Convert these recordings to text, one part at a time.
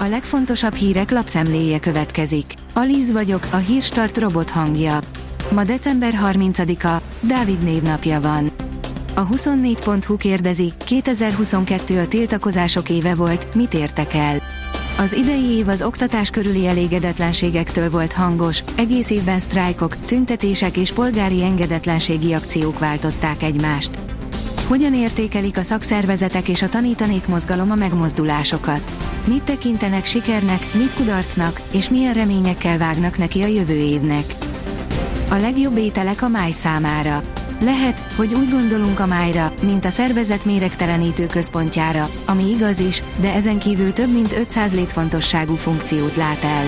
A legfontosabb hírek lapszemléje következik. Alíz vagyok, a hírstart robot hangja. Ma december 30-a, Dávid névnapja van. A 24.hu kérdezi, 2022 a tiltakozások éve volt, mit értek el? Az idei év az oktatás körüli elégedetlenségektől volt hangos, egész évben sztrájkok, tüntetések és polgári engedetlenségi akciók váltották egymást. Hogyan értékelik a szakszervezetek és a tanítanék mozgalom a megmozdulásokat? Mit tekintenek sikernek, mit kudarcnak, és milyen reményekkel vágnak neki a jövő évnek? A legjobb ételek a máj számára. Lehet, hogy úgy gondolunk a májra, mint a szervezet méregtelenítő központjára, ami igaz is, de ezen kívül több mint 500 létfontosságú funkciót lát el.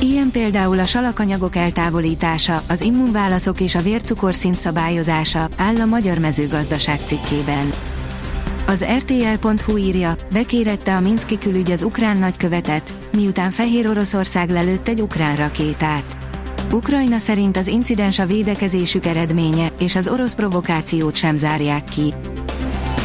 Ilyen például a salakanyagok eltávolítása, az immunválaszok és a vércukorszint szabályozása, áll a Magyar Mezőgazdaság cikkében. Az RTL.hu írja, bekérette a Minszki külügy az ukrán nagykövetet, miután Fehér Oroszország lelőtt egy ukrán rakétát. Ukrajna szerint az incidens a védekezésük eredménye, és az orosz provokációt sem zárják ki.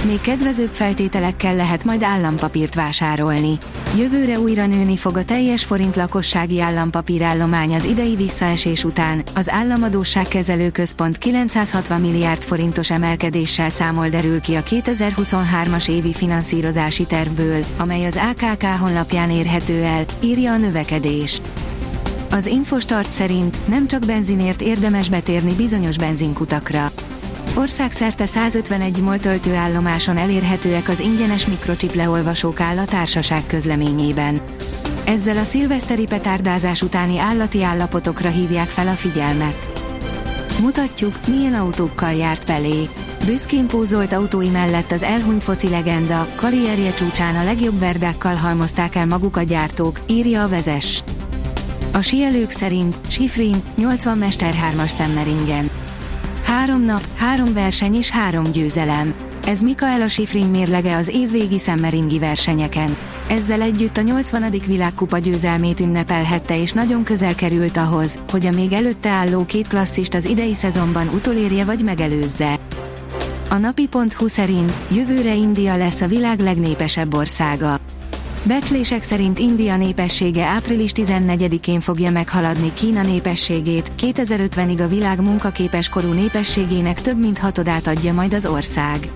Még kedvezőbb feltételekkel lehet majd állampapírt vásárolni. Jövőre újra nőni fog a teljes forint lakossági állampapírállomány az idei visszaesés után. Az Államadóságkezelő Központ 960 milliárd forintos emelkedéssel számol derül ki a 2023-as évi finanszírozási tervből, amely az AKK honlapján érhető el, írja a növekedés. Az Infostart szerint nem csak benzinért érdemes betérni bizonyos benzinkutakra. Országszerte 151 MOL töltőállomáson elérhetőek az ingyenes mikrocsip leolvasók áll a társaság közleményében. Ezzel a szilveszteri petárdázás utáni állati állapotokra hívják fel a figyelmet. Mutatjuk, milyen autókkal járt belé. Büszkén pózolt autói mellett az elhunyt foci legenda, karrierje csúcsán a legjobb verdákkal halmozták el maguk a gyártók, írja a vezes. A sielők szerint Sifrin 80 Mester 3-as Semmeringen. Három nap, három verseny és három győzelem. Ez Mikaela Sifrin mérlege az évvégi szemmeringi versenyeken. Ezzel együtt a 80. világkupa győzelmét ünnepelhette és nagyon közel került ahhoz, hogy a még előtte álló két klasszist az idei szezonban utolérje vagy megelőzze. A napi.hu szerint jövőre India lesz a világ legnépesebb országa. Becslések szerint India népessége április 14-én fogja meghaladni Kína népességét, 2050-ig a világ munkaképes korú népességének több mint hatodát adja majd az ország.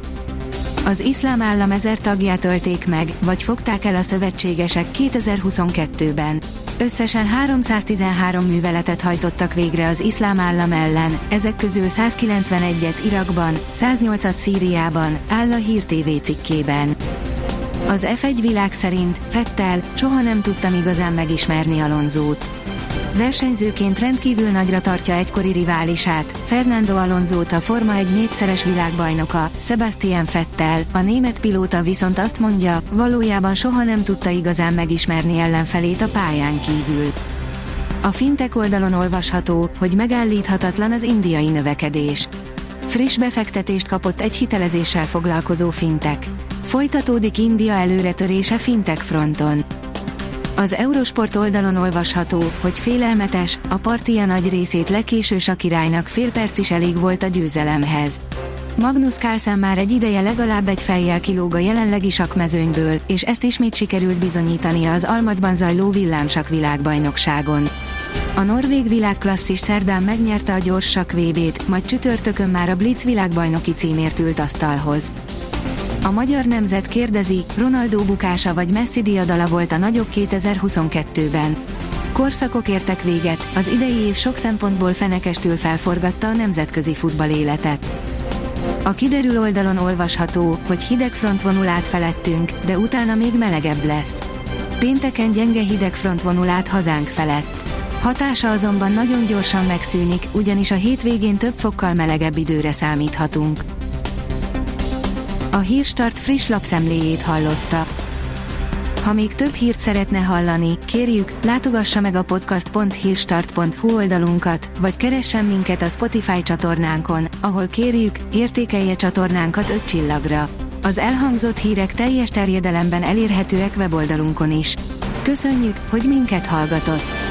Az iszlám állam ezer tagját ölték meg, vagy fogták el a szövetségesek 2022-ben. Összesen 313 műveletet hajtottak végre az iszlám állam ellen, ezek közül 191-et Irakban, 108-at Szíriában, áll a Hír TV cikkében. Az F1 világ szerint Fettel soha nem tudtam igazán megismerni Alonzót. Versenyzőként rendkívül nagyra tartja egykori riválisát, Fernando Alonzót a Forma 1 négyszeres világbajnoka, Sebastian Fettel, a német pilóta viszont azt mondja, valójában soha nem tudta igazán megismerni ellenfelét a pályán kívül. A fintek oldalon olvasható, hogy megállíthatatlan az indiai növekedés. Friss befektetést kapott egy hitelezéssel foglalkozó fintek. Folytatódik India előretörése fintek fronton. Az Eurosport oldalon olvasható, hogy félelmetes, a partia nagy részét lekéső a fél perc is elég volt a győzelemhez. Magnus Carlsen már egy ideje legalább egy fejjel kilóg a jelenlegi sakmezőnyből, és ezt ismét sikerült bizonyítania az Almatban zajló villámsak világbajnokságon. A norvég világklasszis szerdán megnyerte a gyors sak VB-t, majd csütörtökön már a Blitz világbajnoki címért ült asztalhoz. A magyar nemzet kérdezi, Ronaldo bukása vagy Messi diadala volt a nagyobb 2022-ben. Korszakok értek véget, az idei év sok szempontból fenekestül felforgatta a nemzetközi futball életet. A kiderül oldalon olvasható, hogy hideg front vonul át felettünk, de utána még melegebb lesz. Pénteken gyenge hideg front vonul át hazánk felett. Hatása azonban nagyon gyorsan megszűnik, ugyanis a hétvégén több fokkal melegebb időre számíthatunk. A Hírstart friss lapszemléjét hallotta. Ha még több hírt szeretne hallani, kérjük, látogassa meg a podcast.hírstart.hu oldalunkat, vagy keressen minket a Spotify csatornánkon, ahol kérjük, értékelje csatornánkat 5 csillagra. Az elhangzott hírek teljes terjedelemben elérhetőek weboldalunkon is. Köszönjük, hogy minket hallgatott!